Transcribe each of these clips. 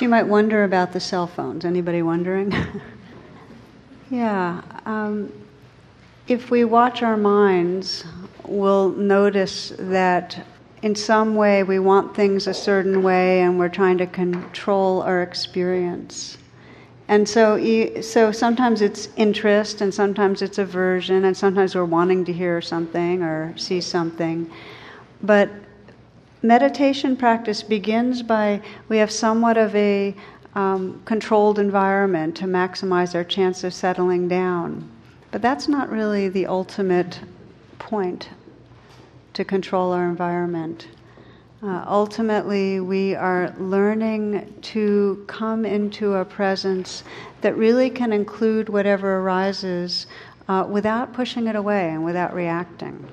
So you might wonder about the cell phones. Anybody wondering? yeah. Um, if we watch our minds, we'll notice that in some way we want things a certain way and we're trying to control our experience. And so, so sometimes it's interest, and sometimes it's aversion, and sometimes we're wanting to hear something or see something. But meditation practice begins by we have somewhat of a um, controlled environment to maximize our chance of settling down. But that's not really the ultimate point to control our environment. Uh, ultimately, we are learning to come into a presence that really can include whatever arises uh, without pushing it away and without reacting.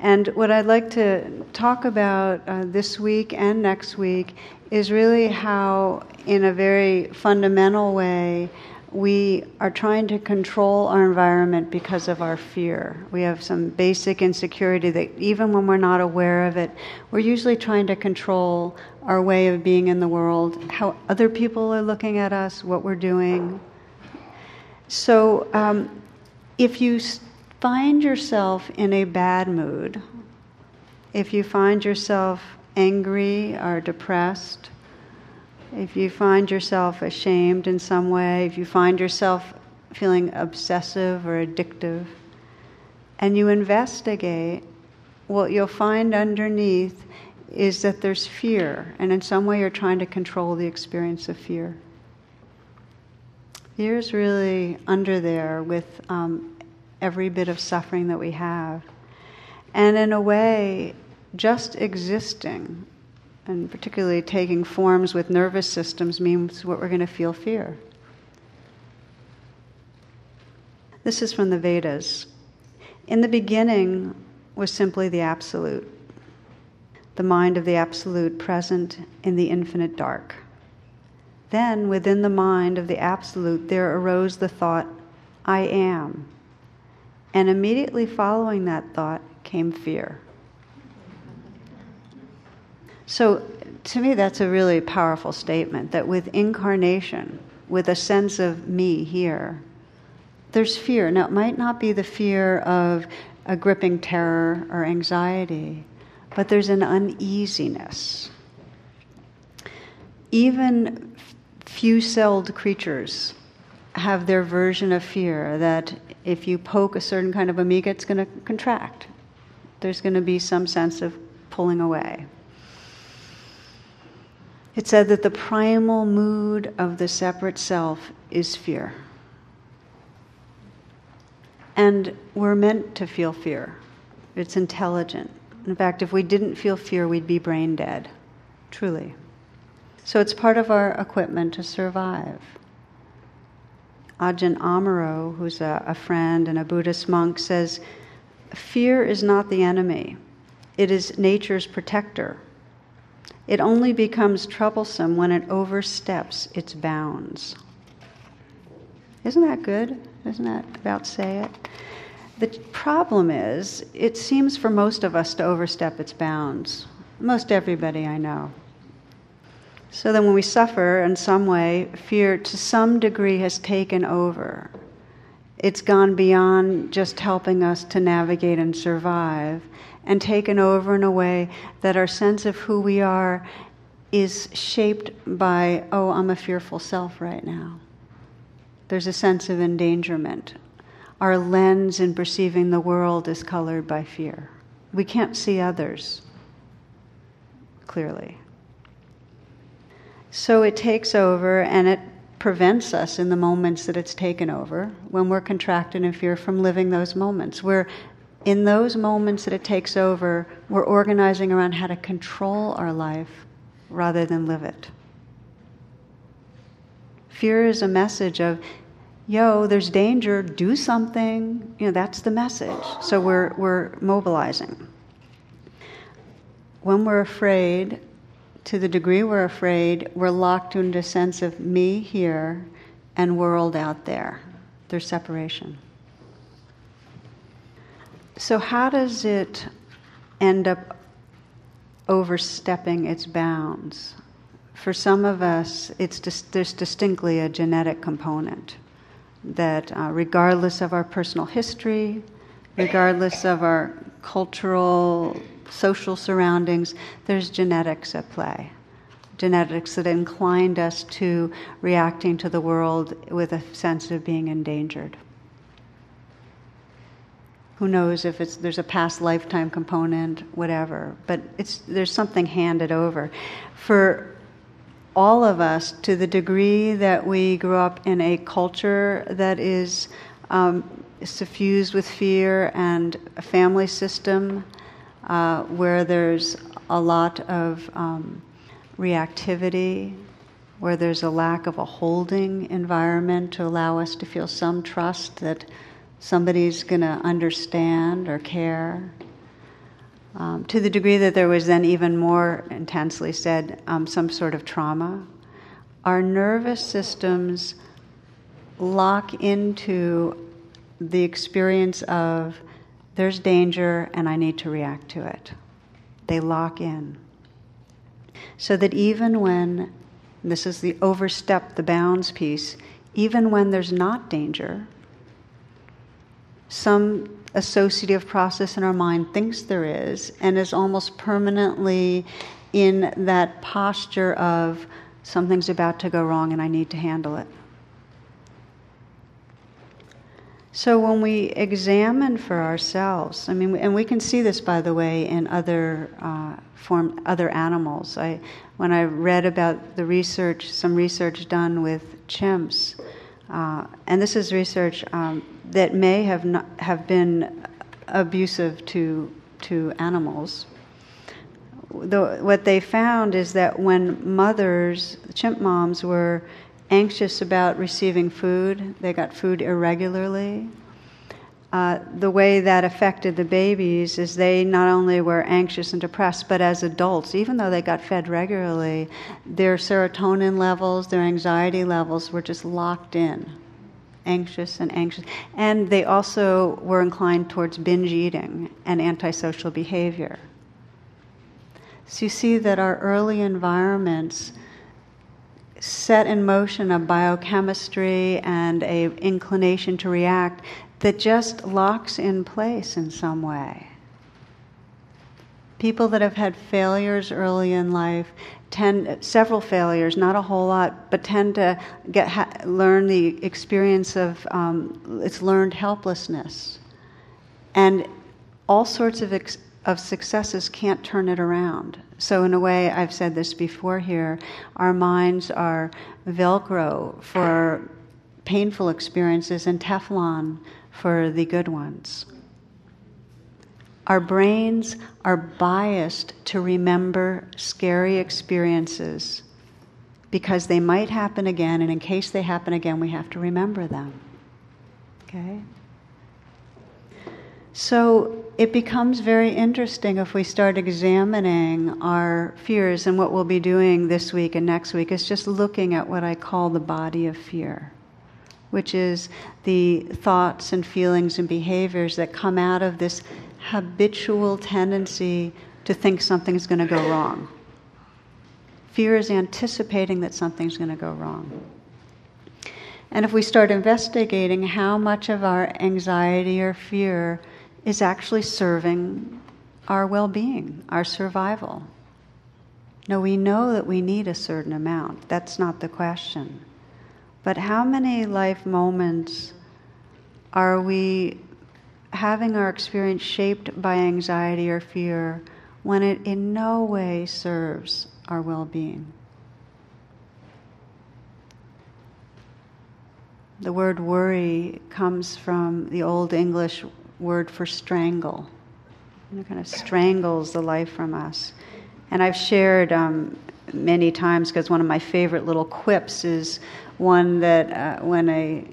And what I'd like to talk about uh, this week and next week is really how, in a very fundamental way, we are trying to control our environment because of our fear. We have some basic insecurity that even when we're not aware of it, we're usually trying to control our way of being in the world, how other people are looking at us, what we're doing. So um, if you find yourself in a bad mood, if you find yourself angry or depressed, if you find yourself ashamed in some way, if you find yourself feeling obsessive or addictive, and you investigate, what you'll find underneath is that there's fear, and in some way you're trying to control the experience of fear. Fear is really under there with um, every bit of suffering that we have. And in a way, just existing and particularly taking forms with nervous systems means what we're going to feel fear. This is from the Vedas. In the beginning was simply the Absolute, the mind of the Absolute present in the infinite dark. Then, within the mind of the Absolute, there arose the thought, I am. And immediately following that thought came fear. So, to me, that's a really powerful statement that with incarnation, with a sense of me here, there's fear. Now, it might not be the fear of a gripping terror or anxiety, but there's an uneasiness. Even few celled creatures have their version of fear that if you poke a certain kind of amoeba, it's going to contract. There's going to be some sense of pulling away. It said that the primal mood of the separate self is fear. And we're meant to feel fear. It's intelligent. In fact, if we didn't feel fear, we'd be brain dead. Truly. So it's part of our equipment to survive. Ajahn Amaro, who's a, a friend and a Buddhist monk, says fear is not the enemy, it is nature's protector. It only becomes troublesome when it oversteps its bounds. Isn't that good? Isn't that about say it? The problem is, it seems for most of us to overstep its bounds. Most everybody I know. So then, when we suffer in some way, fear to some degree has taken over. It's gone beyond just helping us to navigate and survive and taken over in a way that our sense of who we are is shaped by, oh, I'm a fearful self right now. There's a sense of endangerment. Our lens in perceiving the world is colored by fear. We can't see others clearly. So it takes over and it prevents us in the moments that it's taken over when we're contracted in fear from living those moments. We're in those moments that it takes over, we're organizing around how to control our life rather than live it. Fear is a message of, yo, there's danger, do something. You know, that's the message. So we're, we're mobilizing. When we're afraid, to the degree we're afraid, we're locked into a sense of me here and world out there. There's separation. So, how does it end up overstepping its bounds? for some of us, it's dis- there's distinctly a genetic component that, uh, regardless of our personal history, regardless of our cultural, social surroundings, there's genetics at play. Genetics that inclined us to reacting to the world with a sense of being endangered. Who knows if it's there's a past lifetime component, whatever, but it's there's something handed over. For all of us, to the degree that we grew up in a culture that is um, suffused with fear and a family system uh, where there's a lot of um, reactivity, where there's a lack of a holding environment to allow us to feel some trust that somebody's going to understand or care. Um, to the degree that there was then even more intensely said um, some sort of trauma, our nervous systems lock into the experience of there's danger and I need to react to it. They lock in. So that even when, this is the overstep the bounds piece, even when there's not danger, some associative process in our mind thinks there is and is almost permanently in that posture of something's about to go wrong and I need to handle it. So when we examine for ourselves, I mean, and we can see this, by the way, in other uh, form, other animals. I, when I read about the research, some research done with chimps, uh, and this is research um, that may have not, have been abusive to to animals. The, what they found is that when mothers, chimp moms, were anxious about receiving food. They got food irregularly. Uh, the way that affected the babies is they not only were anxious and depressed, but as adults, even though they got fed regularly, their serotonin levels, their anxiety levels were just locked in, anxious and anxious. And they also were inclined towards binge eating and antisocial behavior. So you see that our early environments set in motion a biochemistry and a inclination to react that just locks in place in some way. People that have had failures early in life tend several failures, not a whole lot, but tend to get ha, learn the experience of um, it's learned helplessness, and all sorts of ex- of successes can't turn it around. So, in a way, I've said this before here our minds are Velcro for painful experiences and Teflon for the good ones. Our brains are biased to remember scary experiences because they might happen again, and in case they happen again, we have to remember them. Okay? So it becomes very interesting if we start examining our fears, and what we'll be doing this week and next week is just looking at what I call the body of fear, which is the thoughts and feelings and behaviors that come out of this habitual tendency to think something's going to go wrong. Fear is anticipating that something's going to go wrong. And if we start investigating how much of our anxiety or fear is actually serving our well being, our survival. No, we know that we need a certain amount. That's not the question. But how many life moments are we having our experience shaped by anxiety or fear when it in no way serves our well being? The word worry comes from the Old English word for strangle. Know, kind of strangles the life from us. And I've shared um, many times because one of my favorite little quips is one that uh, when a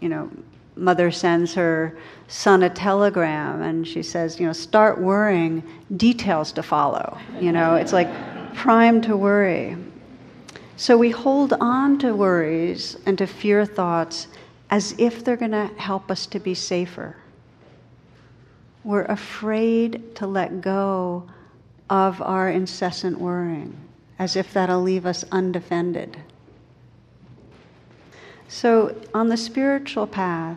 you know mother sends her son a telegram and she says, you know, start worrying, details to follow. You know, it's like prime to worry. So we hold on to worries and to fear thoughts as if they're going to help us to be safer. We're afraid to let go of our incessant worrying. as if that'll leave us undefended. So, on the spiritual path,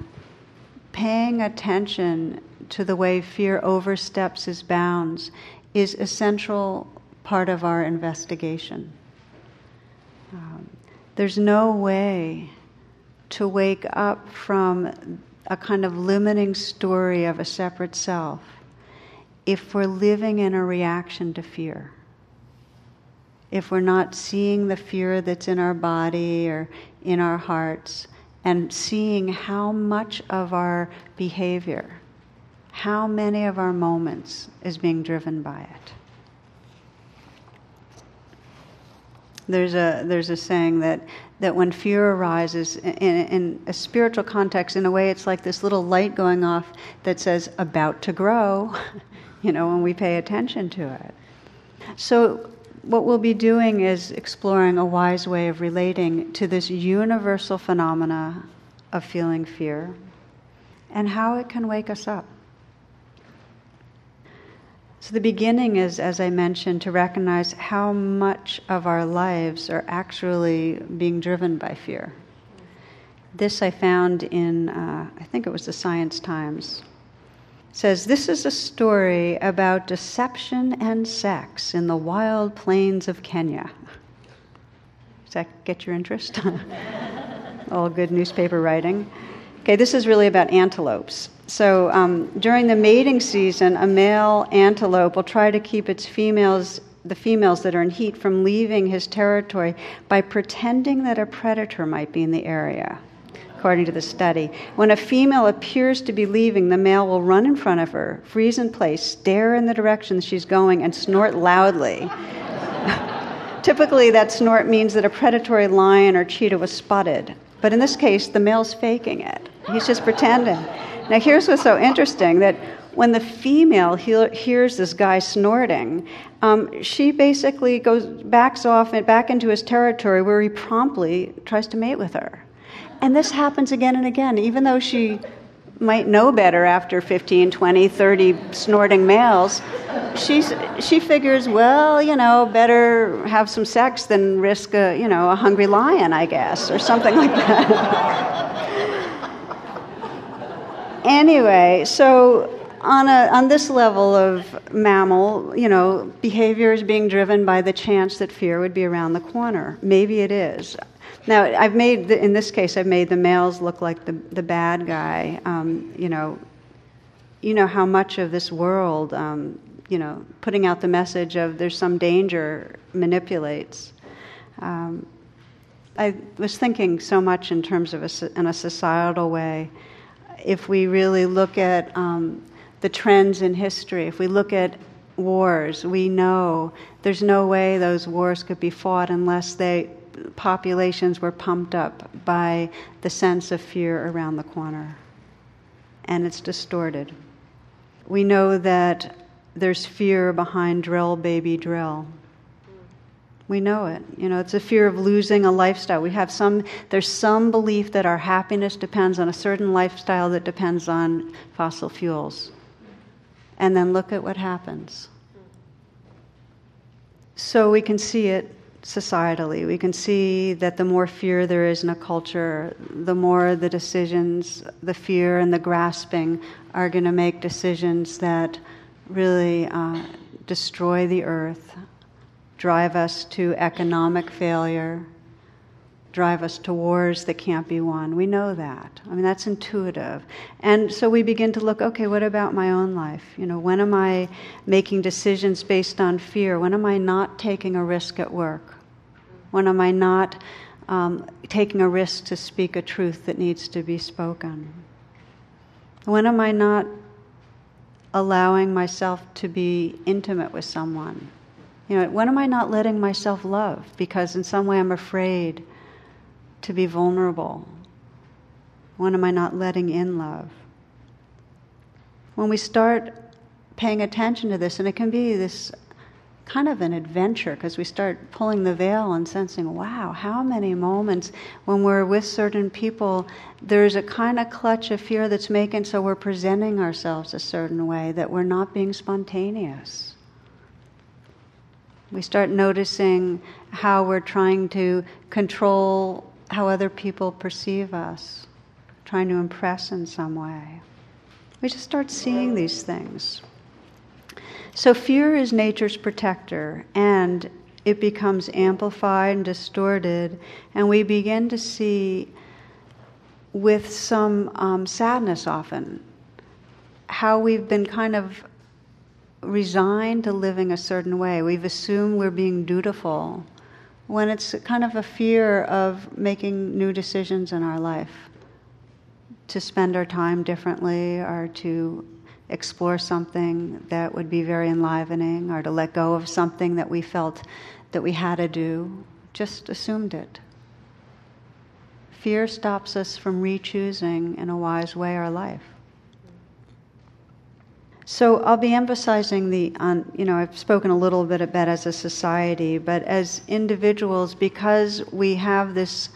paying attention to the way fear oversteps its bounds is essential part of our investigation. Um, there's no way to wake up from a kind of limiting story of a separate self if we're living in a reaction to fear. If we're not seeing the fear that's in our body or in our hearts and seeing how much of our behavior, how many of our moments is being driven by it. There's a, there's a saying that, that when fear arises in, in a spiritual context, in a way, it's like this little light going off that says, about to grow, you know, when we pay attention to it. So, what we'll be doing is exploring a wise way of relating to this universal phenomena of feeling fear and how it can wake us up. So, the beginning is, as I mentioned, to recognize how much of our lives are actually being driven by fear. This I found in, uh, I think it was the Science Times. It says this is a story about deception and sex in the wild plains of Kenya. Does that get your interest? All good newspaper writing. Okay, this is really about antelopes. So um, during the mating season, a male antelope will try to keep its females, the females that are in heat, from leaving his territory by pretending that a predator might be in the area. According to the study, when a female appears to be leaving, the male will run in front of her, freeze in place, stare in the direction she's going, and snort loudly. Typically, that snort means that a predatory lion or cheetah was spotted. But in this case, the male's faking it. He's just pretending. Now, here's what's so interesting that when the female he- hears this guy snorting, um, she basically goes backs off and back into his territory where he promptly tries to mate with her. And this happens again and again, even though she might know better after 15, 20, 30 snorting males. She's, she figures, well, you know, better have some sex than risk a, you know, a hungry lion, I guess, or something like that. Anyway, so on, a, on this level of mammal, you know, behavior is being driven by the chance that fear would be around the corner. Maybe it is. Now, I've made, the, in this case, I've made the males look like the, the bad guy. Um, you know, you know how much of this world, um, you know, putting out the message of there's some danger manipulates. Um, I was thinking so much in terms of a, in a societal way if we really look at um, the trends in history, if we look at wars, we know there's no way those wars could be fought unless they populations were pumped up by the sense of fear around the corner. And it's distorted. We know that there's fear behind drill, baby, drill. We know it. You know, it's a fear of losing a lifestyle. We have some, there's some belief that our happiness depends on a certain lifestyle that depends on fossil fuels. And then look at what happens. So we can see it societally. We can see that the more fear there is in a culture, the more the decisions, the fear and the grasping are going to make decisions that really uh, destroy the earth, drive us to economic failure, drive us to wars that can't be won. We know that. I mean, that's intuitive. And so we begin to look okay, what about my own life? You know, when am I making decisions based on fear? When am I not taking a risk at work? When am I not um, taking a risk to speak a truth that needs to be spoken? When am I not allowing myself to be intimate with someone? You know, when am I not letting myself love? Because in some way I'm afraid to be vulnerable. When am I not letting in love? When we start paying attention to this, and it can be this kind of an adventure because we start pulling the veil and sensing, wow, how many moments when we're with certain people, there's a kind of clutch of fear that's making so we're presenting ourselves a certain way that we're not being spontaneous. We start noticing how we're trying to control how other people perceive us, trying to impress in some way. We just start seeing these things. So, fear is nature's protector, and it becomes amplified and distorted, and we begin to see with some um, sadness often how we've been kind of resigned to living a certain way. We've assumed we're being dutiful when it's kind of a fear of making new decisions in our life to spend our time differently or to explore something that would be very enlivening or to let go of something that we felt that we had to do, just assumed it. Fear stops us from re-choosing in a wise way our life. So I'll be emphasizing the, on, you know, I've spoken a little bit about as a society, but as individuals, because we have this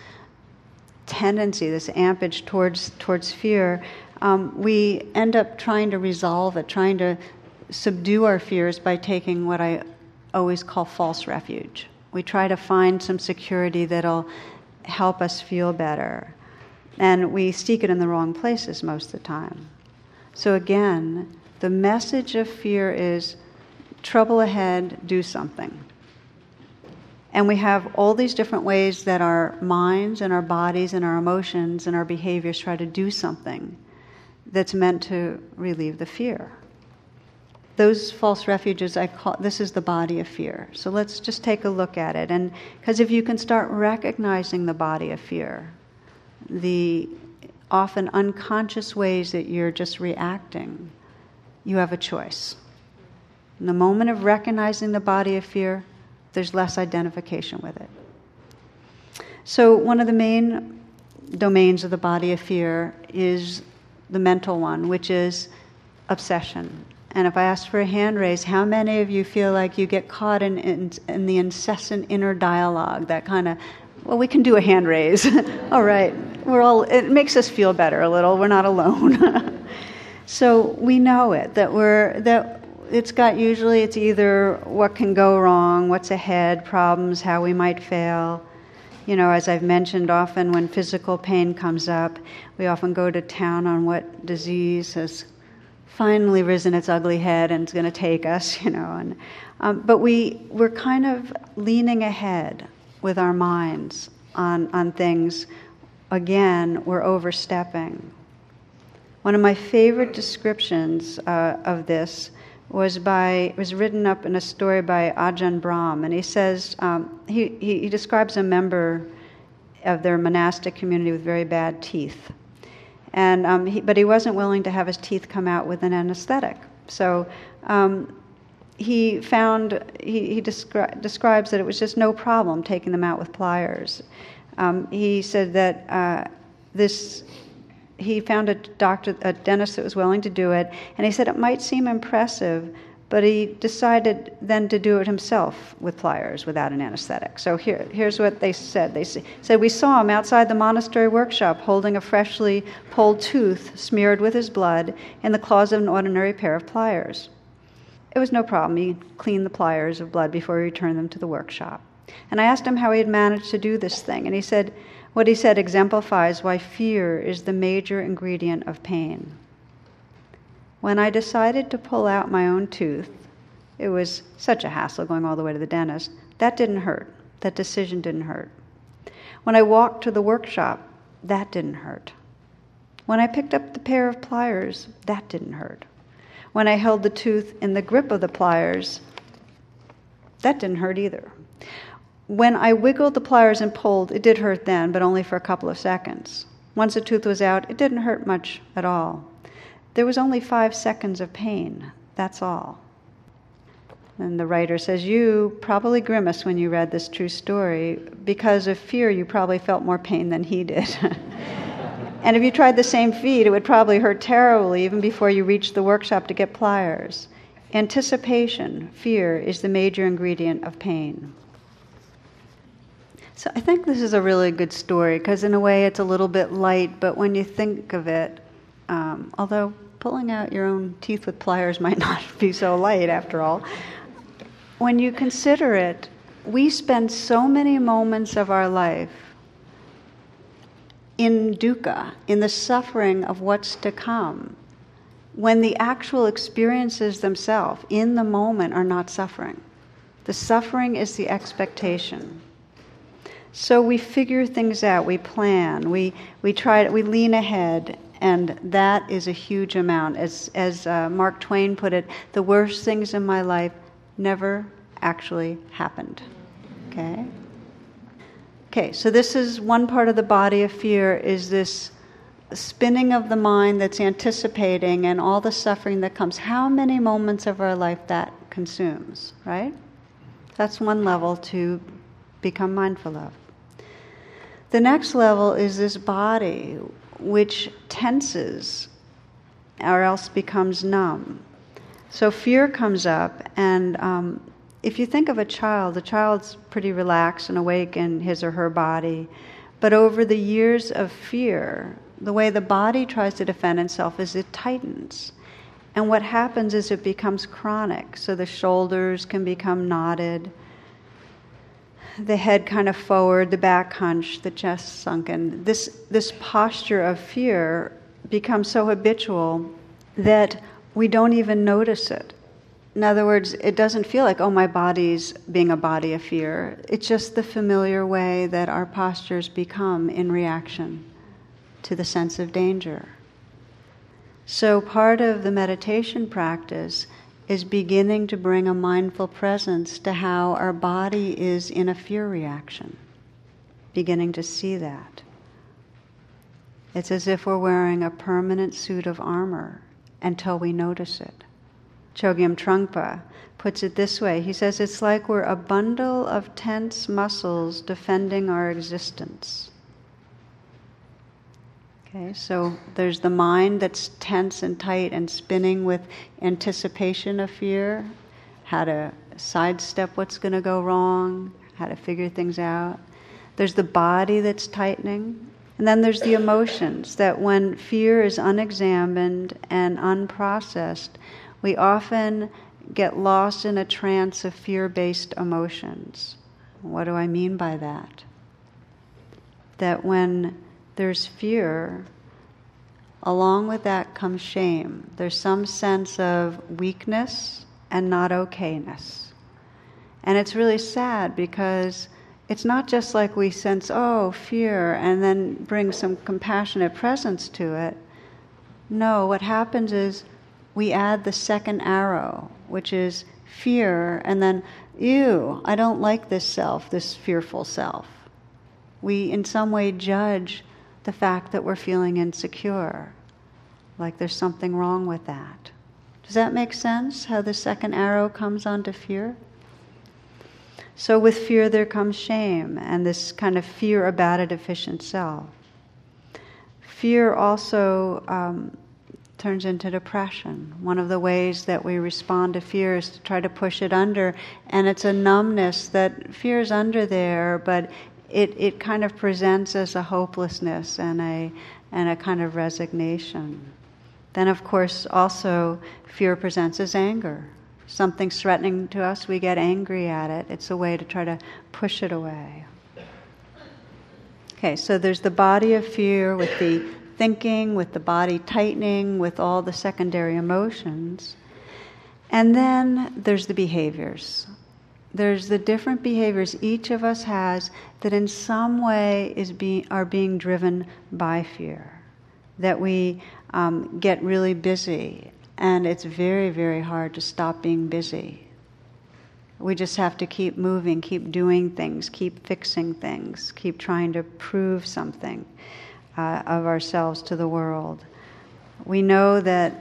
tendency, this ampage towards towards fear, um, we end up trying to resolve it, trying to subdue our fears by taking what I always call false refuge. We try to find some security that'll help us feel better. And we seek it in the wrong places most of the time. So, again, the message of fear is trouble ahead, do something. And we have all these different ways that our minds and our bodies and our emotions and our behaviors try to do something that's meant to relieve the fear. Those false refuges, I call this is the body of fear. So let's just take a look at it. And because if you can start recognizing the body of fear, the often unconscious ways that you're just reacting, you have a choice. In the moment of recognizing the body of fear, there's less identification with it. So, one of the main domains of the body of fear is the mental one, which is obsession. And if I ask for a hand raise, how many of you feel like you get caught in, in, in the incessant inner dialogue, that kind of, well, we can do a hand raise. all right. We're all, it makes us feel better a little. We're not alone. so we know it, that we're, that it's got usually, it's either what can go wrong, what's ahead, problems, how we might fail you know, as I've mentioned often, when physical pain comes up, we often go to town on what disease has finally risen its ugly head and is going to take us, you know. And, um, but we, we're kind of leaning ahead with our minds on, on things. Again, we're overstepping. One of my favorite descriptions uh, of this was by was written up in a story by Ajahn Brahm, and he says um, he, he, he describes a member of their monastic community with very bad teeth, and um, he, but he wasn't willing to have his teeth come out with an anesthetic. So um, he found he, he descri- describes that it was just no problem taking them out with pliers. Um, he said that uh, this he found a doctor, a dentist that was willing to do it, and he said it might seem impressive, but he decided then to do it himself with pliers without an anesthetic. So here, here's what they said. They said, We saw him outside the monastery workshop holding a freshly pulled tooth smeared with his blood in the claws of an ordinary pair of pliers. It was no problem. He cleaned the pliers of blood before he returned them to the workshop. And I asked him how he had managed to do this thing, and he said, what he said exemplifies why fear is the major ingredient of pain. When I decided to pull out my own tooth, it was such a hassle going all the way to the dentist. That didn't hurt. That decision didn't hurt. When I walked to the workshop, that didn't hurt. When I picked up the pair of pliers, that didn't hurt. When I held the tooth in the grip of the pliers, that didn't hurt either. When I wiggled the pliers and pulled, it did hurt then, but only for a couple of seconds. Once the tooth was out, it didn't hurt much at all. There was only five seconds of pain, that's all. And the writer says, You probably grimaced when you read this true story. Because of fear, you probably felt more pain than he did. and if you tried the same feat, it would probably hurt terribly even before you reached the workshop to get pliers. Anticipation, fear, is the major ingredient of pain. So I think this is a really good story because, in a way, it's a little bit light, but when you think of it, um, although pulling out your own teeth with pliers might not be so light after all, when you consider it, we spend so many moments of our life in dukkha, in the suffering of what's to come, when the actual experiences themselves in the moment are not suffering. The suffering is the expectation. So we figure things out, we plan, we, we try, we lean ahead, and that is a huge amount. As, as uh, Mark Twain put it, the worst things in my life never actually happened. Okay? Okay, so this is one part of the body of fear is this spinning of the mind that's anticipating and all the suffering that comes. How many moments of our life that consumes, right? That's one level to become mindful of. The next level is this body which tenses or else becomes numb. So fear comes up, and um, if you think of a child, the child's pretty relaxed and awake in his or her body. But over the years of fear, the way the body tries to defend itself is it tightens. And what happens is it becomes chronic. So the shoulders can become knotted, the head kind of forward, the back hunched, the chest sunken. This, this posture of fear becomes so habitual that we don't even notice it. In other words, it doesn't feel like, oh, my body's being a body of fear. It's just the familiar way that our postures become in reaction to the sense of danger. So, part of the meditation practice is beginning to bring a mindful presence to how our body is in a fear reaction, beginning to see that. It's as if we're wearing a permanent suit of armor until we notice it. Chogyam Trungpa puts it this way he says, It's like we're a bundle of tense muscles defending our existence. Okay, so there's the mind that's tense and tight and spinning with anticipation of fear, how to sidestep what's going to go wrong, how to figure things out. There's the body that's tightening. And then there's the emotions that when fear is unexamined and unprocessed, we often get lost in a trance of fear based emotions. What do I mean by that? That when there's fear, along with that comes shame. There's some sense of weakness and not okayness. And it's really sad because it's not just like we sense, oh, fear, and then bring some compassionate presence to it. No, what happens is we add the second arrow, which is fear, and then, ew, I don't like this self, this fearful self. We, in some way, judge the fact that we're feeling insecure, like there's something wrong with that. Does that make sense? How the second arrow comes onto fear? So, with fear, there comes shame and this kind of fear about a deficient self. Fear also um, turns into depression. One of the ways that we respond to fear is to try to push it under, and it's a numbness that fear is under there, but it, it kind of presents as a hopelessness and a, and a kind of resignation. Then, of course, also fear presents as anger. Something's threatening to us, we get angry at it. It's a way to try to push it away. Okay, so there's the body of fear with the thinking, with the body tightening, with all the secondary emotions. And then there's the behaviors. There's the different behaviors each of us has that in some way is be, are being driven by fear. That we um, get really busy, and it's very, very hard to stop being busy. We just have to keep moving, keep doing things, keep fixing things, keep trying to prove something uh, of ourselves to the world. We know that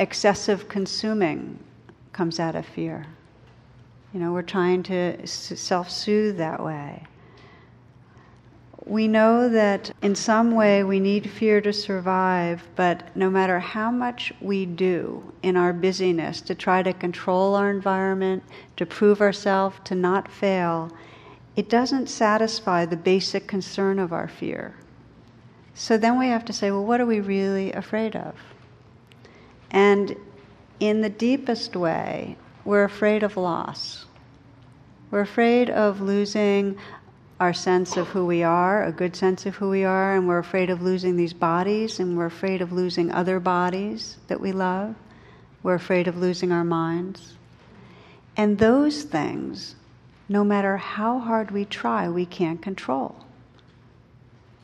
excessive consuming comes out of fear. You know, we're trying to self soothe that way. We know that in some way we need fear to survive, but no matter how much we do in our busyness to try to control our environment, to prove ourselves, to not fail, it doesn't satisfy the basic concern of our fear. So then we have to say, well, what are we really afraid of? And in the deepest way, we're afraid of loss. We're afraid of losing our sense of who we are, a good sense of who we are, and we're afraid of losing these bodies, and we're afraid of losing other bodies that we love. We're afraid of losing our minds. And those things, no matter how hard we try, we can't control.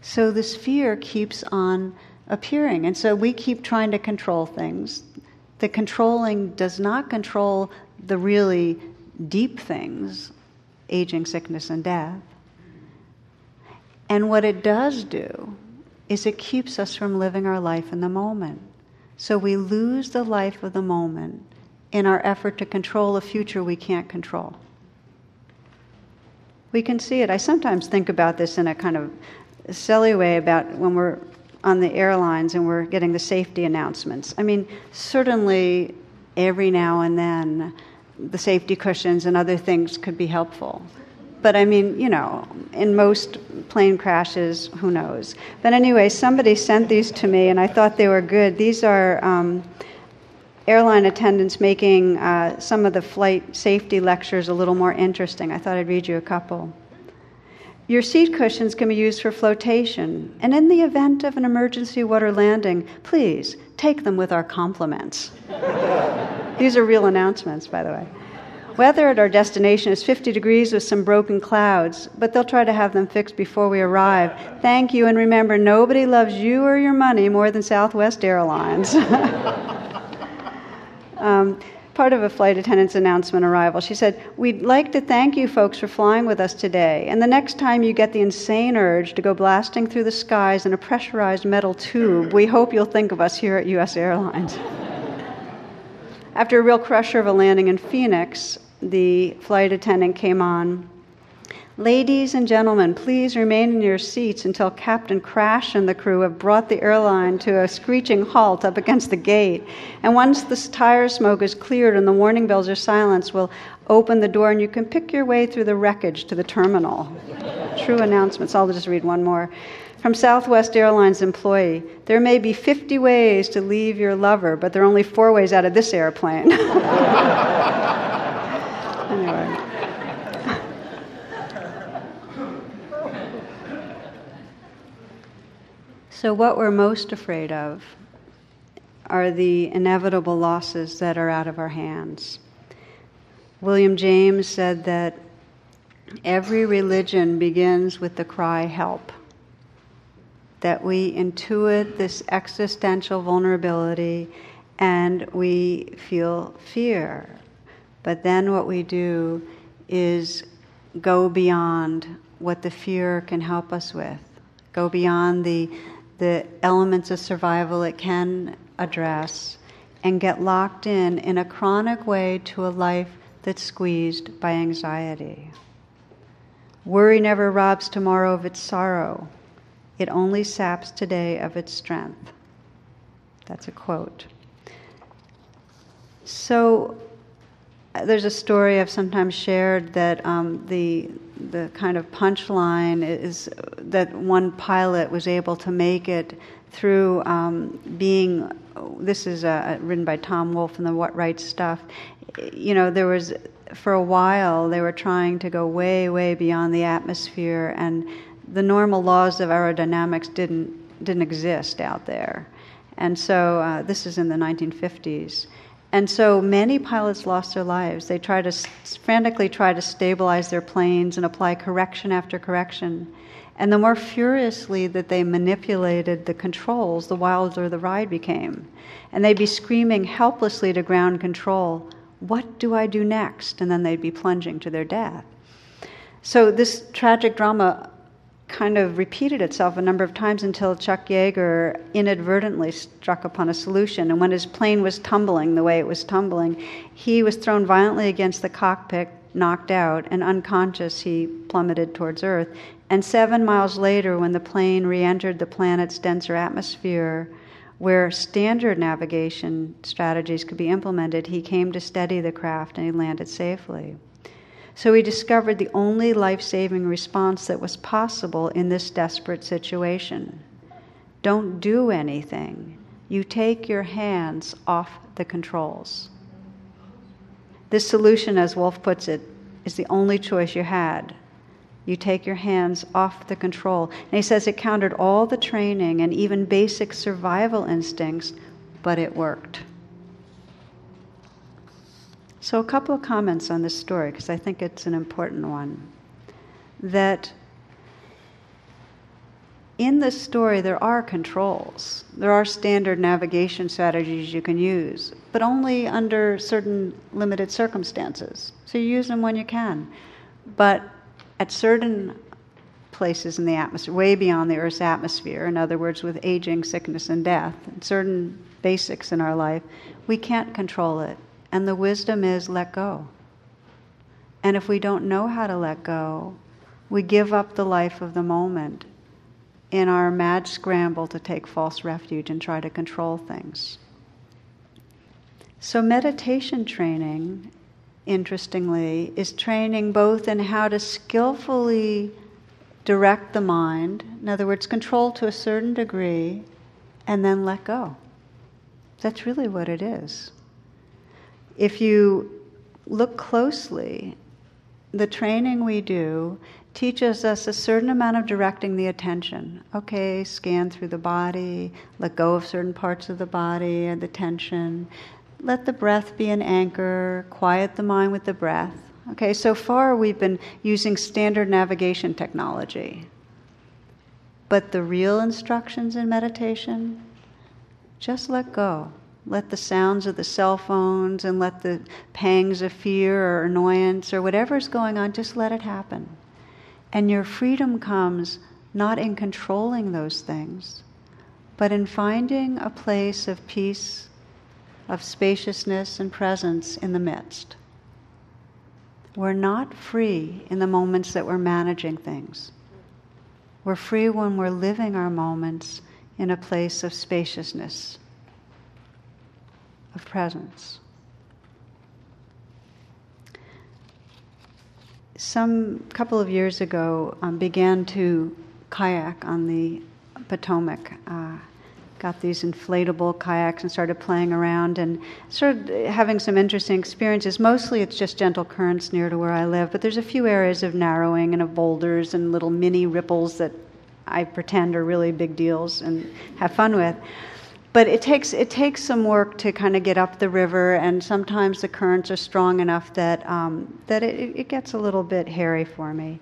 So this fear keeps on appearing. And so we keep trying to control things. The controlling does not control the really deep things aging, sickness, and death. And what it does do is it keeps us from living our life in the moment. So we lose the life of the moment in our effort to control a future we can't control. We can see it. I sometimes think about this in a kind of silly way about when we're on the airlines and we're getting the safety announcements. I mean, certainly every now and then the safety cushions and other things could be helpful. But I mean, you know, in most plane crashes, who knows? But anyway, somebody sent these to me and I thought they were good. These are um, airline attendants making uh, some of the flight safety lectures a little more interesting. I thought I'd read you a couple. Your seat cushions can be used for flotation, and in the event of an emergency water landing, please take them with our compliments. These are real announcements, by the way. Weather at our destination is 50 degrees with some broken clouds, but they'll try to have them fixed before we arrive. Thank you, and remember, nobody loves you or your money more than Southwest Airlines. um, part of a flight attendant's announcement arrival. She said, We'd like to thank you folks for flying with us today. And the next time you get the insane urge to go blasting through the skies in a pressurized metal tube, we hope you'll think of us here at U.S. Airlines. After a real crusher of a landing in Phoenix, the flight attendant came on Ladies and gentlemen, please remain in your seats until Captain Crash and the crew have brought the airline to a screeching halt up against the gate. And once the tire smoke is cleared and the warning bells are silenced, we'll open the door and you can pick your way through the wreckage to the terminal. True announcements. I'll just read one more. From Southwest Airlines employee, there may be 50 ways to leave your lover, but there are only four ways out of this airplane. anyway. So, what we're most afraid of are the inevitable losses that are out of our hands. William James said that every religion begins with the cry, help. That we intuit this existential vulnerability and we feel fear. But then what we do is go beyond what the fear can help us with, go beyond the the elements of survival it can address, and get locked in in a chronic way to a life that's squeezed by anxiety. Worry never robs tomorrow of its sorrow, it only saps today of its strength. That's a quote. So, there's a story I've sometimes shared that um, the the kind of punchline is that one pilot was able to make it through um, being. This is uh, written by Tom Wolfe in the What Right Stuff. You know, there was for a while they were trying to go way, way beyond the atmosphere, and the normal laws of aerodynamics didn't didn't exist out there. And so uh, this is in the 1950s and so many pilots lost their lives. They try to frantically try to stabilize their planes and apply correction after correction. And the more furiously that they manipulated the controls, the wilder the ride became. And they'd be screaming helplessly to ground control, What do I do next? And then they'd be plunging to their death. So, this tragic drama kind of repeated itself a number of times until Chuck Yeager inadvertently struck upon a solution. And when his plane was tumbling the way it was tumbling, he was thrown violently against the cockpit, knocked out, and unconscious, he plummeted towards Earth. And seven miles later, when the plane re entered the planet's denser atmosphere, where standard navigation strategies could be implemented, he came to steady the craft and he landed safely. So he discovered the only life saving response that was possible in this desperate situation. Don't do anything. You take your hands off the controls. This solution, as Wolfe puts it, is the only choice you had. You take your hands off the control. And he says it countered all the training and even basic survival instincts, but it worked. So, a couple of comments on this story, because I think it's an important one. That in this story, there are controls. There are standard navigation strategies you can use, but only under certain limited circumstances. So you use them when you can. But at certain places in the atmosphere, way beyond the Earth's atmosphere, in other words, with aging, sickness, and death, and certain basics in our life, we can't control it. And the wisdom is let go. And if we don't know how to let go, we give up the life of the moment in our mad scramble to take false refuge and try to control things. So, meditation training, interestingly, is training both in how to skillfully direct the mind, in other words, control to a certain degree, and then let go. That's really what it is. If you look closely, the training we do teaches us a certain amount of directing the attention. Okay, scan through the body, let go of certain parts of the body and the tension. Let the breath be an anchor, quiet the mind with the breath. Okay, so far we've been using standard navigation technology. But the real instructions in meditation, just let go. Let the sounds of the cell phones and let the pangs of fear or annoyance or whatever's going on, just let it happen. And your freedom comes not in controlling those things, but in finding a place of peace, of spaciousness, and presence in the midst. We're not free in the moments that we're managing things. We're free when we're living our moments in a place of spaciousness, of presence. some couple of years ago um, began to kayak on the Potomac. Uh, got these inflatable kayaks and started playing around and started having some interesting experiences. Mostly it's just gentle currents near to where I live, but there's a few areas of narrowing and of boulders and little mini ripples that I pretend are really big deals and have fun with but it takes it takes some work to kind of get up the river, and sometimes the currents are strong enough that um, that it, it gets a little bit hairy for me.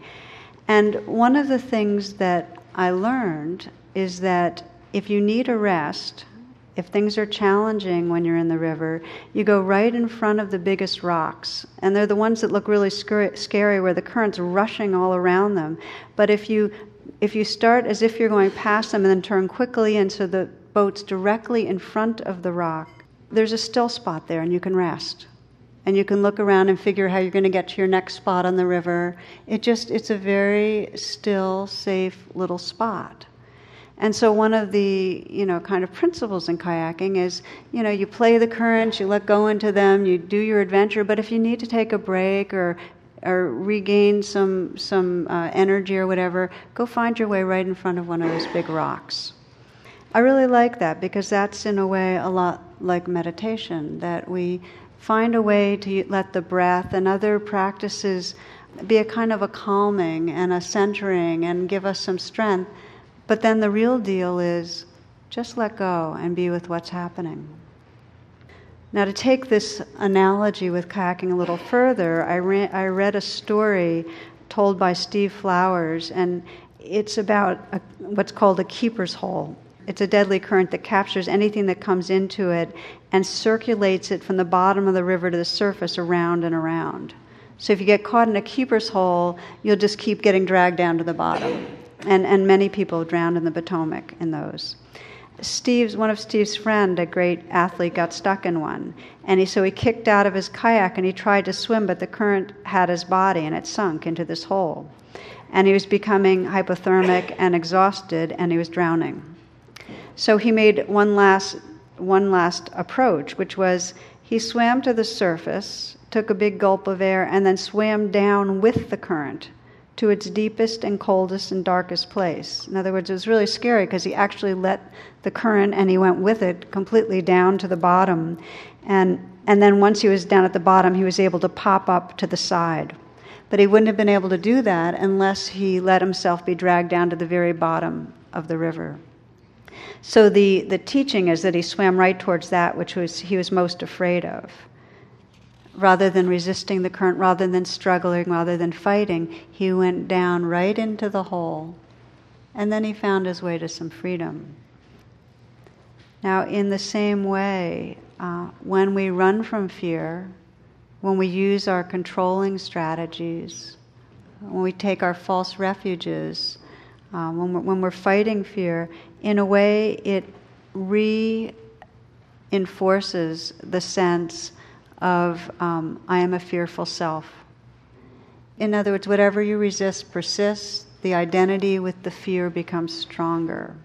And one of the things that I learned is that if you need a rest, if things are challenging when you're in the river, you go right in front of the biggest rocks. And they're the ones that look really scary where the current's rushing all around them. But if you if you start as if you're going past them and then turn quickly into the boat's directly in front of the rock, there's a still spot there and you can rest. And you can look around and figure how you're going to get to your next spot on the river. It just, it's a very still, safe little spot. And so one of the, you know, kind of principles in kayaking is, you know, you play the currents, you let go into them, you do your adventure, but if you need to take a break or or regain some some uh, energy or whatever, go find your way right in front of one of those big rocks. I really like that because that's in a way a lot like meditation, that we find a way to let the breath and other practices be a kind of a calming and a centering and give us some strength. But then the real deal is just let go and be with what's happening. Now, to take this analogy with kayaking a little further, I, re- I read a story told by Steve Flowers, and it's about a, what's called a keeper's hole. It's a deadly current that captures anything that comes into it and circulates it from the bottom of the river to the surface around and around. So if you get caught in a keeper's hole, you'll just keep getting dragged down to the bottom. And, and many people drowned in the Potomac in those. Steve's one of Steve's friend, a great athlete, got stuck in one, and he so he kicked out of his kayak and he tried to swim, but the current had his body and it sunk into this hole, and he was becoming hypothermic and exhausted, and he was drowning. So he made one last, one last approach, which was he swam to the surface, took a big gulp of air, and then swam down with the current to its deepest and coldest and darkest place. In other words, it was really scary because he actually let the current and he went with it completely down to the bottom. And And then once he was down at the bottom, he was able to pop up to the side. But he wouldn't have been able to do that unless he let himself be dragged down to the very bottom of the river. So the, the teaching is that he swam right towards that which was, he was most afraid of. Rather than resisting the current, rather than struggling, rather than fighting, he went down right into the hole. And then he found his way to some freedom. Now, in the same way, uh, when we run from fear, when we use our controlling strategies, when we take our false refuges, uh, when, we're, when we're fighting fear, in a way it reinforces the sense of um, I am a fearful self. In other words, whatever you resist persists, the identity with the fear becomes stronger.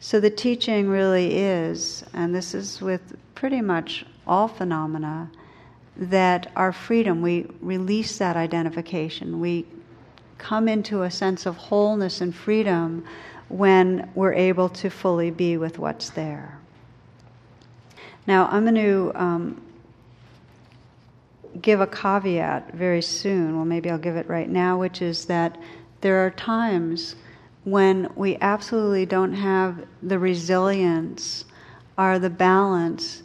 So the teaching really is, and this is with pretty much all phenomena, that our freedom, we release that identification. We come into a sense of wholeness and freedom when we're able to fully be with what's there. Now, I'm going to um, give a caveat very soon. Well, maybe I'll give it right now, which is that there are times when we absolutely don't have the resilience or the balance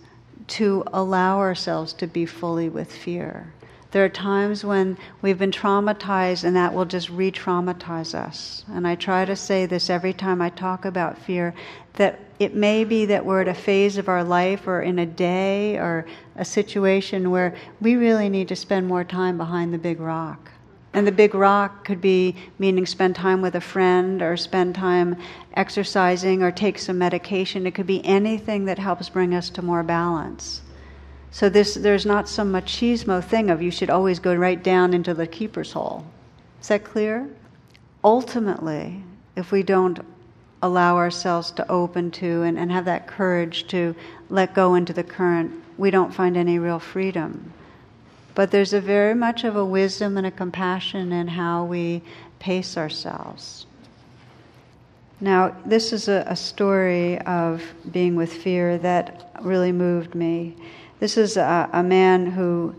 to allow ourselves to be fully with fear. There are times when we've been traumatized and that will just re traumatize us. And I try to say this every time I talk about fear that it may be that we're at a phase of our life or in a day or a situation where we really need to spend more time behind the big rock. And the big rock could be meaning spend time with a friend or spend time exercising or take some medication. It could be anything that helps bring us to more balance. So this, there's not some machismo thing of you should always go right down into the keeper's hole. Is that clear? Ultimately, if we don't allow ourselves to open to and, and have that courage to let go into the current, we don't find any real freedom. But there's a very much of a wisdom and a compassion in how we pace ourselves. Now, this is a, a story of being with fear that really moved me. This is a, a man who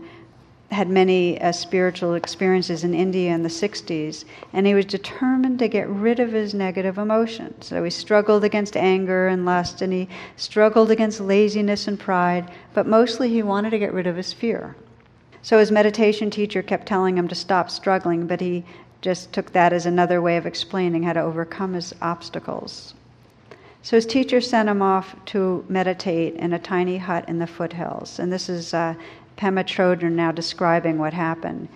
had many uh, spiritual experiences in India in the 60s, and he was determined to get rid of his negative emotions. So he struggled against anger and lust, and he struggled against laziness and pride, but mostly he wanted to get rid of his fear. So his meditation teacher kept telling him to stop struggling, but he just took that as another way of explaining how to overcome his obstacles. So his teacher sent him off to meditate in a tiny hut in the foothills. And this is uh, Pema Chodron now describing what happened.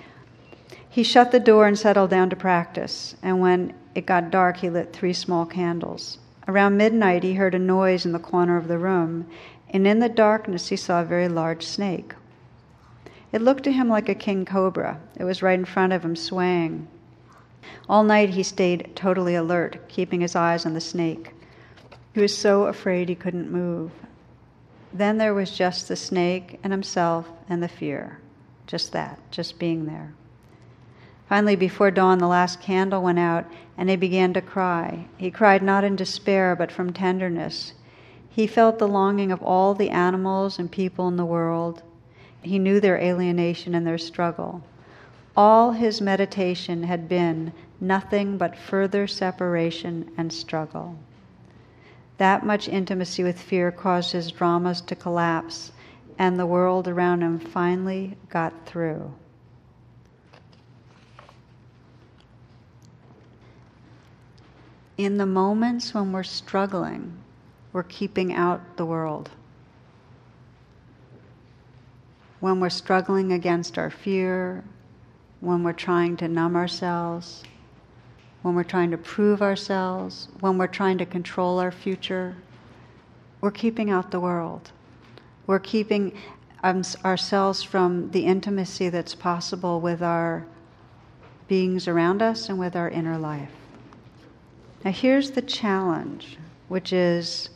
He shut the door and settled down to practice. And when it got dark, he lit three small candles. Around midnight, he heard a noise in the corner of the room, and in the darkness, he saw a very large snake. It looked to him like a king cobra. It was right in front of him, swaying. All night he stayed totally alert, keeping his eyes on the snake. He was so afraid he couldn't move. Then there was just the snake and himself and the fear. Just that, just being there. Finally, before dawn, the last candle went out and he began to cry. He cried not in despair, but from tenderness. He felt the longing of all the animals and people in the world he knew their alienation and their struggle. All his meditation had been nothing but further separation and struggle. That much intimacy with fear caused his dramas to collapse, and the world around him finally got through. In the moments when we're struggling, we're keeping out the world when we're struggling against our fear, when we're trying to numb ourselves, when we're trying to prove ourselves, when we're trying to control our future, we're keeping out the world. We're keeping um, ourselves from the intimacy that's possible with our beings around us and with our inner life. Now, here's the challenge, which is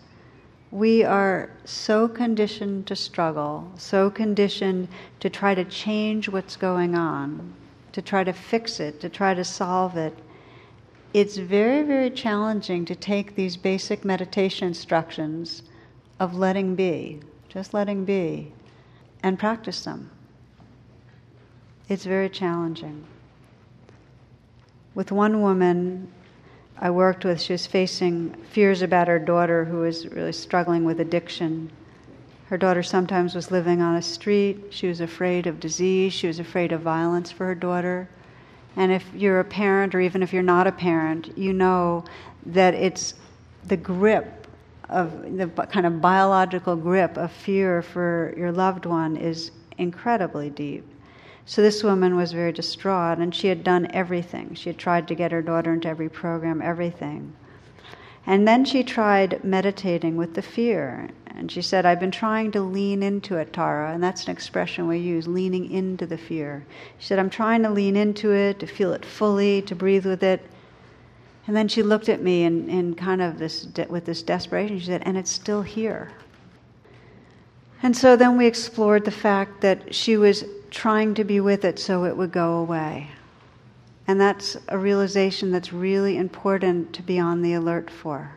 we are so conditioned to struggle, so conditioned to try to change what's going on, to try to fix it, to try to solve it. It's very, very challenging to take these basic meditation instructions of letting be, just letting be, and practice them. It's very challenging. With one woman I worked with, she was facing fears about her daughter who was really struggling with addiction. Her daughter sometimes was living on a street. She was afraid of disease. She was afraid of violence for her daughter. And if you're a parent, or even if you're not a parent, you know that it's the grip of the kind of biological grip of fear for your loved one is incredibly deep. So this woman was very distraught, and she had done everything. She had tried to get her daughter into every program, everything. And then she tried meditating with the fear. And she said, I've been trying to lean into it, Tara. And that's an expression we use, leaning into the fear. She said, I'm trying to lean into it, to feel it fully, to breathe with it. And then she looked at me in, in kind of this, de- with this desperation. She said, and it's still here. And so then we explored the fact that she was trying to be with it so it would go away. And that's a realization that's really important to be on the alert for.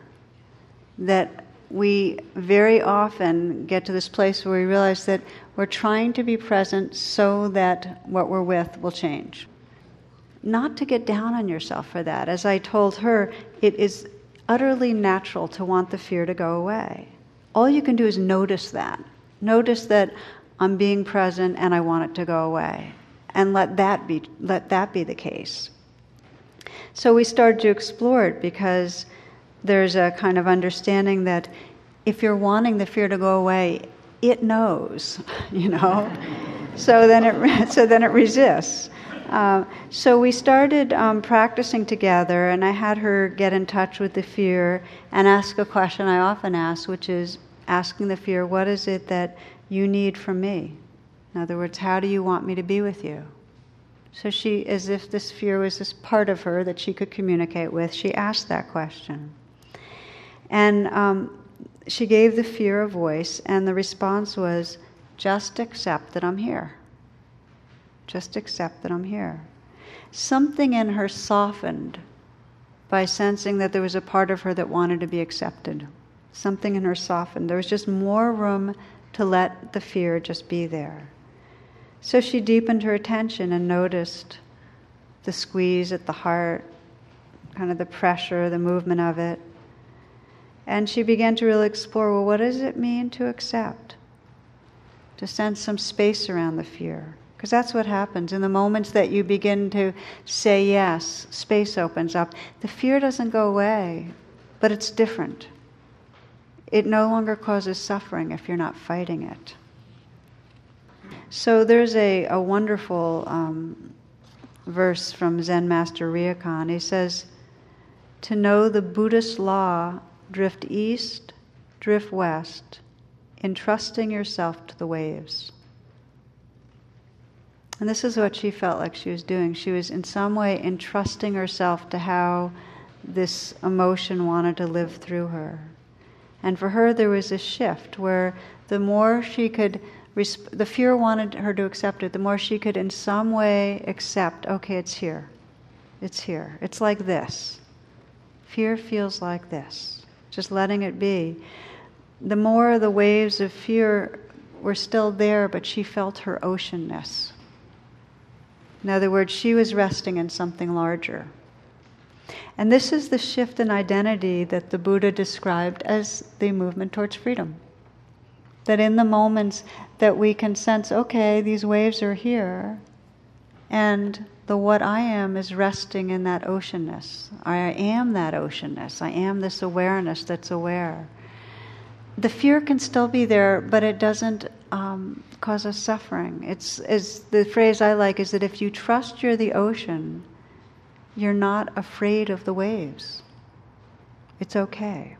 That we very often get to this place where we realize that we're trying to be present so that what we're with will change. Not to get down on yourself for that. As I told her, it is utterly natural to want the fear to go away. All you can do is notice that. Notice that I'm being present and I want it to go away. And let that be, let that be the case. So we started to explore it because there's a kind of understanding that if you're wanting the fear to go away, it knows, you know. so then it so then it resists. Uh, so we started um, practicing together, and I had her get in touch with the fear and ask a question I often ask, which is asking the fear, "What is it that you need from me? In other words, how do you want me to be with you? So she, as if this fear was this part of her that she could communicate with, she asked that question. And um, she gave the fear a voice, and the response was, just accept that I'm here. Just accept that I'm here. Something in her softened by sensing that there was a part of her that wanted to be accepted. Something in her softened. There was just more room to let the fear just be there. So she deepened her attention and noticed the squeeze at the heart, kind of the pressure, the movement of it. And she began to really explore well, what does it mean to accept? To sense some space around the fear. Because that's what happens. In the moments that you begin to say yes, space opens up. The fear doesn't go away, but it's different it no longer causes suffering if you're not fighting it. So there's a, a wonderful um, verse from Zen Master Ryokan. He says, To know the Buddhist law, drift east, drift west, entrusting yourself to the waves. And this is what she felt like she was doing. She was in some way entrusting herself to how this emotion wanted to live through her. And for her, there was a shift where the more she could, the fear wanted her to accept it, the more she could in some way accept, okay, it's here. It's here. It's like this. Fear feels like this. Just letting it be. The more the waves of fear were still there, but she felt her oceanness. In other words, she was resting in something larger. And this is the shift in identity that the Buddha described as the movement towards freedom. That in the moments that we can sense, okay, these waves are here, and the what I am is resting in that oceanness. I am that oceanness. I am this awareness that's aware. The fear can still be there, but it doesn't um, cause us suffering. It's is the phrase I like is that if you trust you're the ocean, you're not afraid of the waves. It's okay.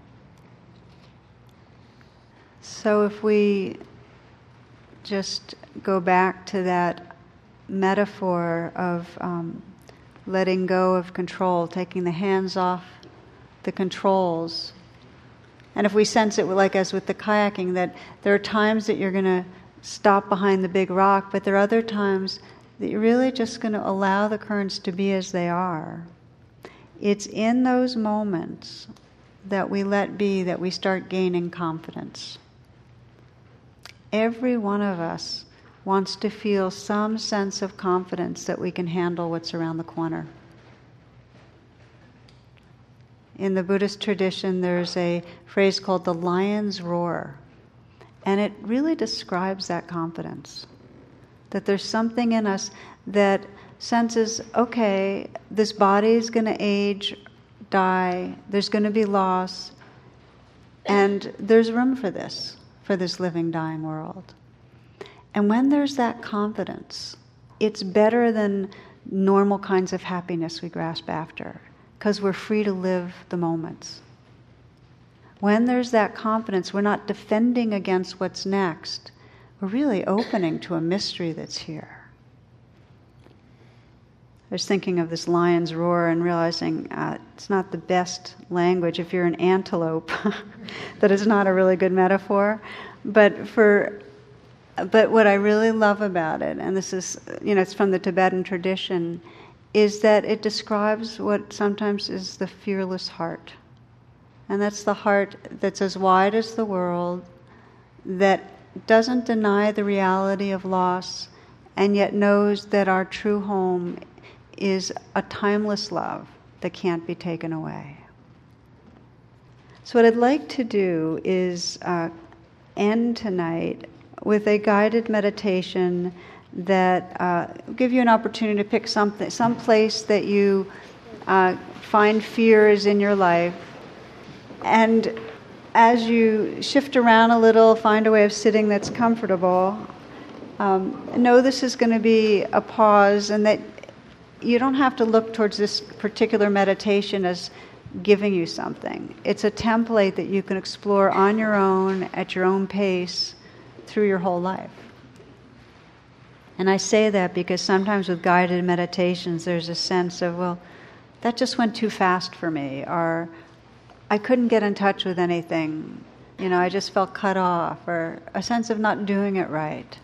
So if we just go back to that metaphor of um, letting go of control, taking the hands off the controls. And if we sense it, like as with the kayaking, that there are times that you're going to stop behind the big rock, but there are other times that you're really just going to allow the currents to be as they are. It's in those moments that we let be that we start gaining confidence. Every one of us wants to feel some sense of confidence that we can handle what's around the corner. In the Buddhist tradition, there's a phrase called the lion's roar, and it really describes that confidence. That there's something in us that senses, okay, this body is going to age, die, there's going to be loss, and there's room for this, for this living, dying world. And when there's that confidence, it's better than normal kinds of happiness we grasp after, because we're free to live the moments. When there's that confidence, we're not defending against what's next. We're really opening to a mystery that's here. I was thinking of this lion's roar and realizing uh, it's not the best language if you're an antelope. that is not a really good metaphor. But for but what I really love about it, and this is you know it's from the Tibetan tradition, is that it describes what sometimes is the fearless heart. And that's the heart that's as wide as the world, that doesn't deny the reality of loss, and yet knows that our true home is a timeless love that can't be taken away. So, what I'd like to do is uh, end tonight with a guided meditation that uh, give you an opportunity to pick something, some place that you uh, find fear is in your life, and as you shift around a little, find a way of sitting that's comfortable. Um, know this is going to be a pause, and that you don't have to look towards this particular meditation as giving you something. It's a template that you can explore on your own, at your own pace, through your whole life. And I say that because sometimes with guided meditations, there's a sense of, well, that just went too fast for me, or I couldn't get in touch with anything. You know, I just felt cut off, or a sense of not doing it right.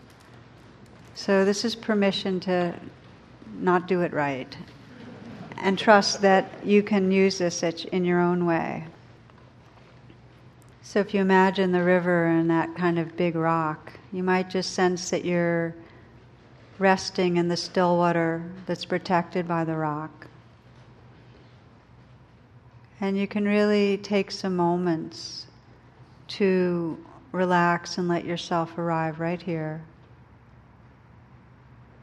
So, this is permission to not do it right. And trust that you can use this in your own way. So if you imagine the river and that kind of big rock, you might just sense that you're resting in the still water that's protected by the rock. And you can really take some moments to relax and let yourself arrive right here.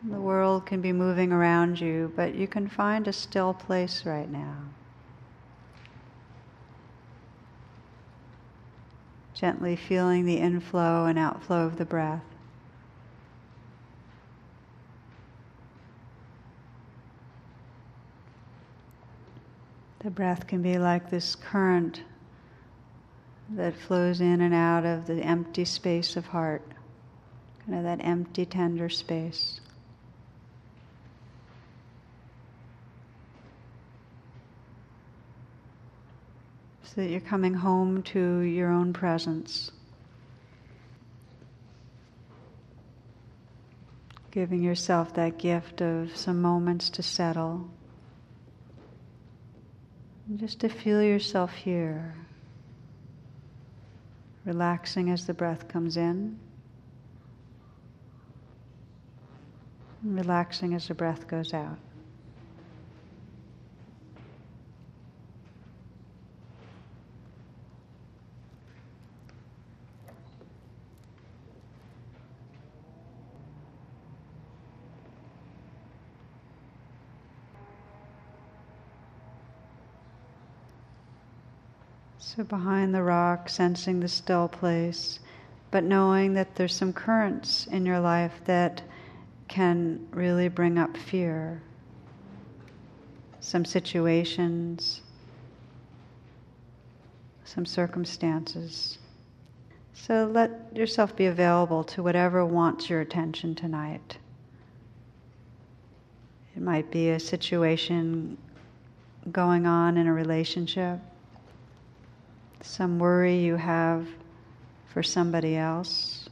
The world can be moving around you, but you can find a still place right now. Gently feeling the inflow and outflow of the breath. The breath can be like this current that flows in and out of the empty space of heart, kind of that empty, tender space. So that you're coming home to your own presence. Giving yourself that gift of some moments to settle. And just to feel yourself here. Relaxing as the breath comes in. relaxing as the breath goes out. So behind the rock, sensing the still place, but knowing that there's some currents in your life that can really bring up fear. Some situations, some circumstances. So let yourself be available to whatever wants your attention tonight. It might be a situation going on in a relationship some worry you have for somebody else,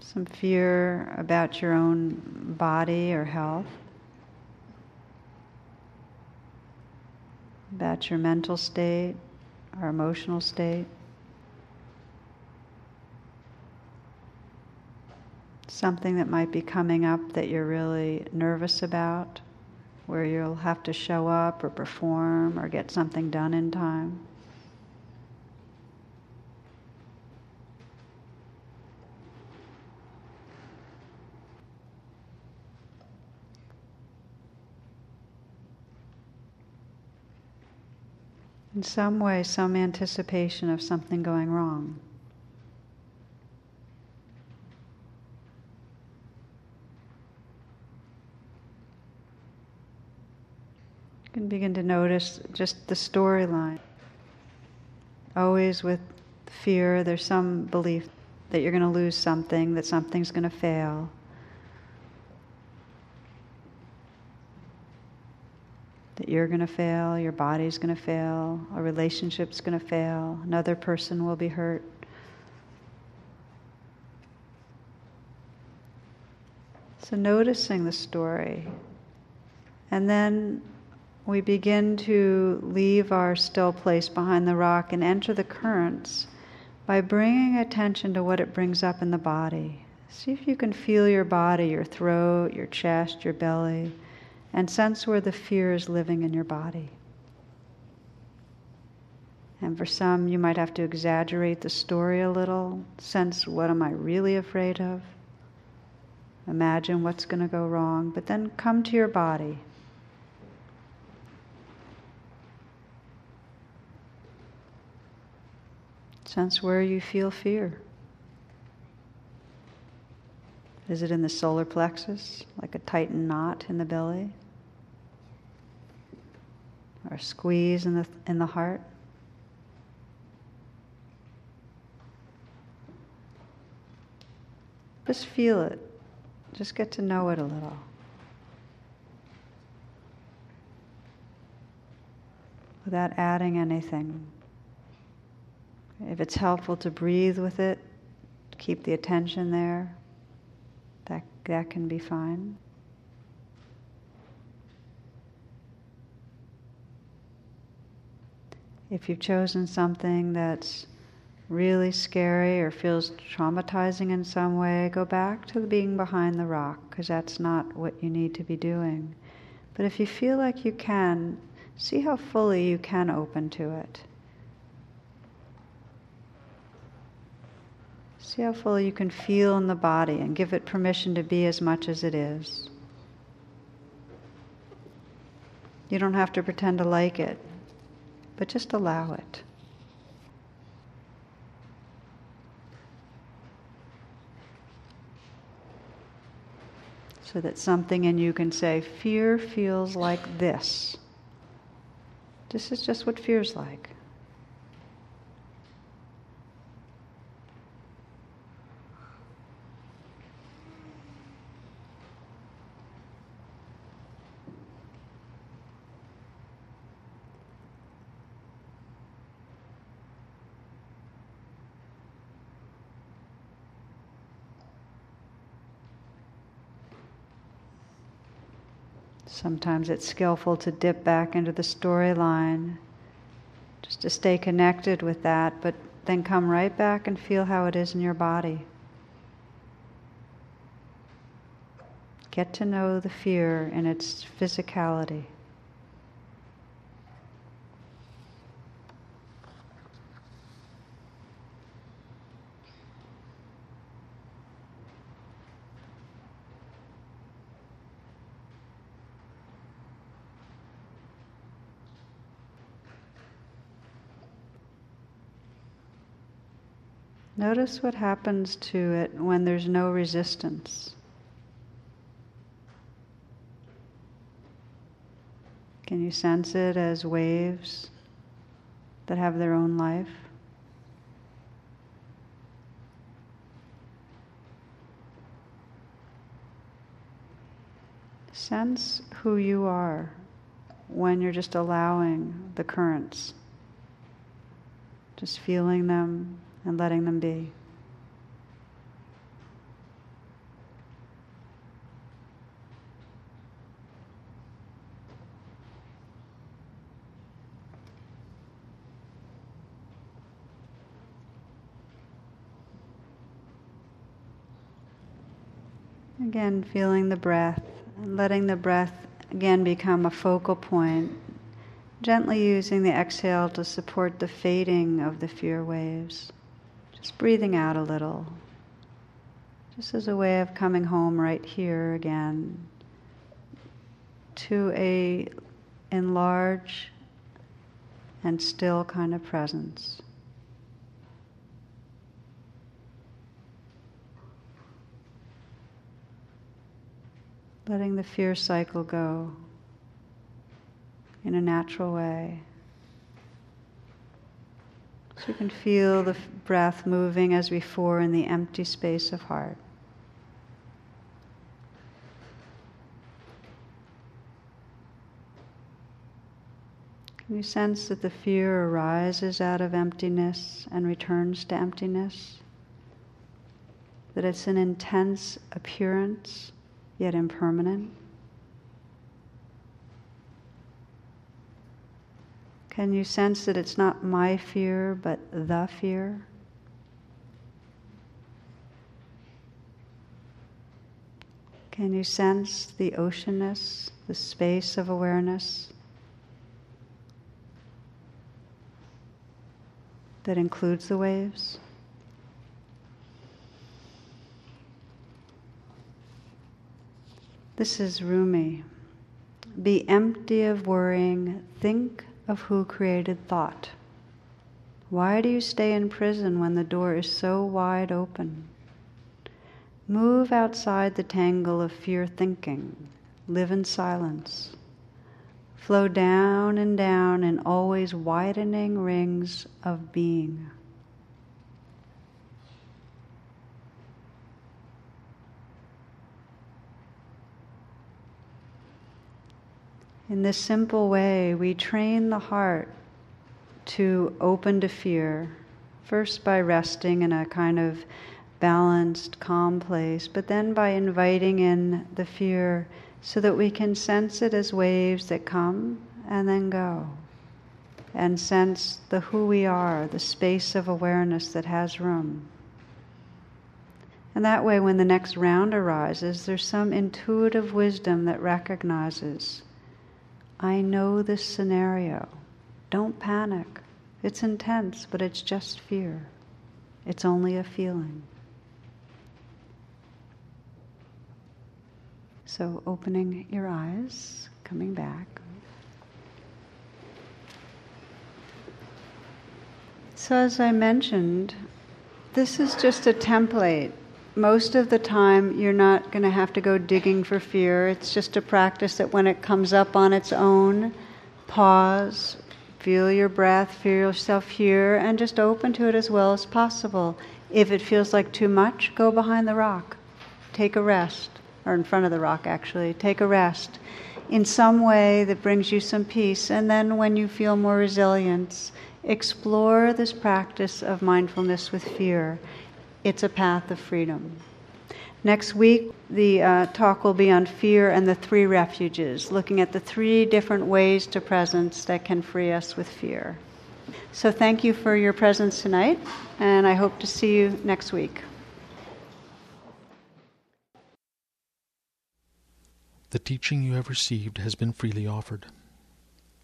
some fear about your own body or health, about your mental state or emotional state. something that might be coming up that you're really nervous about, where you'll have to show up or perform or get something done in time. In some way, some anticipation of something going wrong. You can begin to notice just the storyline. Always with fear, there's some belief that you're going to lose something, that something's going to fail. That you're going to fail, your body's going to fail, a relationship's going to fail, another person will be hurt. So, noticing the story, and then we begin to leave our still place behind the rock and enter the currents by bringing attention to what it brings up in the body. See if you can feel your body, your throat, your chest, your belly, and sense where the fear is living in your body. And for some, you might have to exaggerate the story a little, sense what am I really afraid of, imagine what's going to go wrong, but then come to your body. Sense where you feel fear. Is it in the solar plexus, like a tightened knot in the belly? Or a squeeze in the, in the heart? Just feel it. Just get to know it a little. Without adding anything. If it's helpful to breathe with it, keep the attention there, that, that can be fine. If you've chosen something that's really scary or feels traumatizing in some way, go back to being behind the rock because that's not what you need to be doing. But if you feel like you can, see how fully you can open to it. See how fully you can feel in the body and give it permission to be as much as it is. You don't have to pretend to like it, but just allow it. So that something in you can say, Fear feels like this. This is just what fear's like. Sometimes it's skillful to dip back into the storyline, just to stay connected with that, but then come right back and feel how it is in your body. Get to know the fear in its physicality. Notice what happens to it when there's no resistance. Can you sense it as waves that have their own life? Sense who you are when you're just allowing the currents, just feeling them, and letting them be. Again, feeling the breath and letting the breath again become a focal point, gently using the exhale to support the fading of the fear waves. Just breathing out a little, just as a way of coming home right here again to a enlarge and still kind of presence. letting the fear cycle go in a natural way. So you can feel the breath moving as before in the empty space of heart. Can you sense that the fear arises out of emptiness and returns to emptiness? That it's an intense appearance yet impermanent? Can you sense that it's not my fear, but the fear? Can you sense the oceanness, the space of awareness that includes the waves? This is Rumi. Be empty of worrying, think of who created thought. Why do you stay in prison when the door is so wide open? Move outside the tangle of fear thinking. Live in silence. Flow down and down in always widening rings of being. In this simple way, we train the heart to open to fear, first by resting in a kind of balanced, calm place, but then by inviting in the fear so that we can sense it as waves that come and then go. And sense the who we are, the space of awareness that has room. And that way, when the next round arises, there's some intuitive wisdom that recognizes I know this scenario. Don't panic. It's intense, but it's just fear. It's only a feeling. So, opening your eyes, coming back. So, as I mentioned, this is just a template most of the time you're not going to have to go digging for fear. It's just a practice that when it comes up on its own, pause, feel your breath, feel yourself here, and just open to it as well as possible. If it feels like too much, go behind the rock. Take a rest, or in front of the rock actually. Take a rest in some way that brings you some peace. And then when you feel more resilience, explore this practice of mindfulness with fear it's a path of freedom. Next week, the uh, talk will be on fear and the three refuges, looking at the three different ways to presence that can free us with fear. So, thank you for your presence tonight, and I hope to see you next week. The teaching you have received has been freely offered.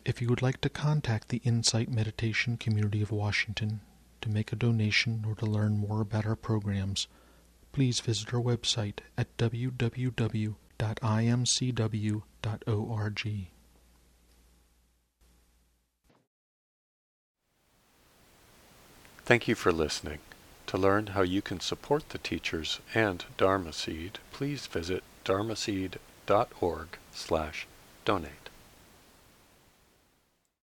If you would like to contact the Insight Meditation Community of Washington, to make a donation or to learn more about our programs, please visit our website at www.imcw.org. Thank you for listening. To learn how you can support the teachers and Dharma Seed, please visit dharmaseed.org slash donate.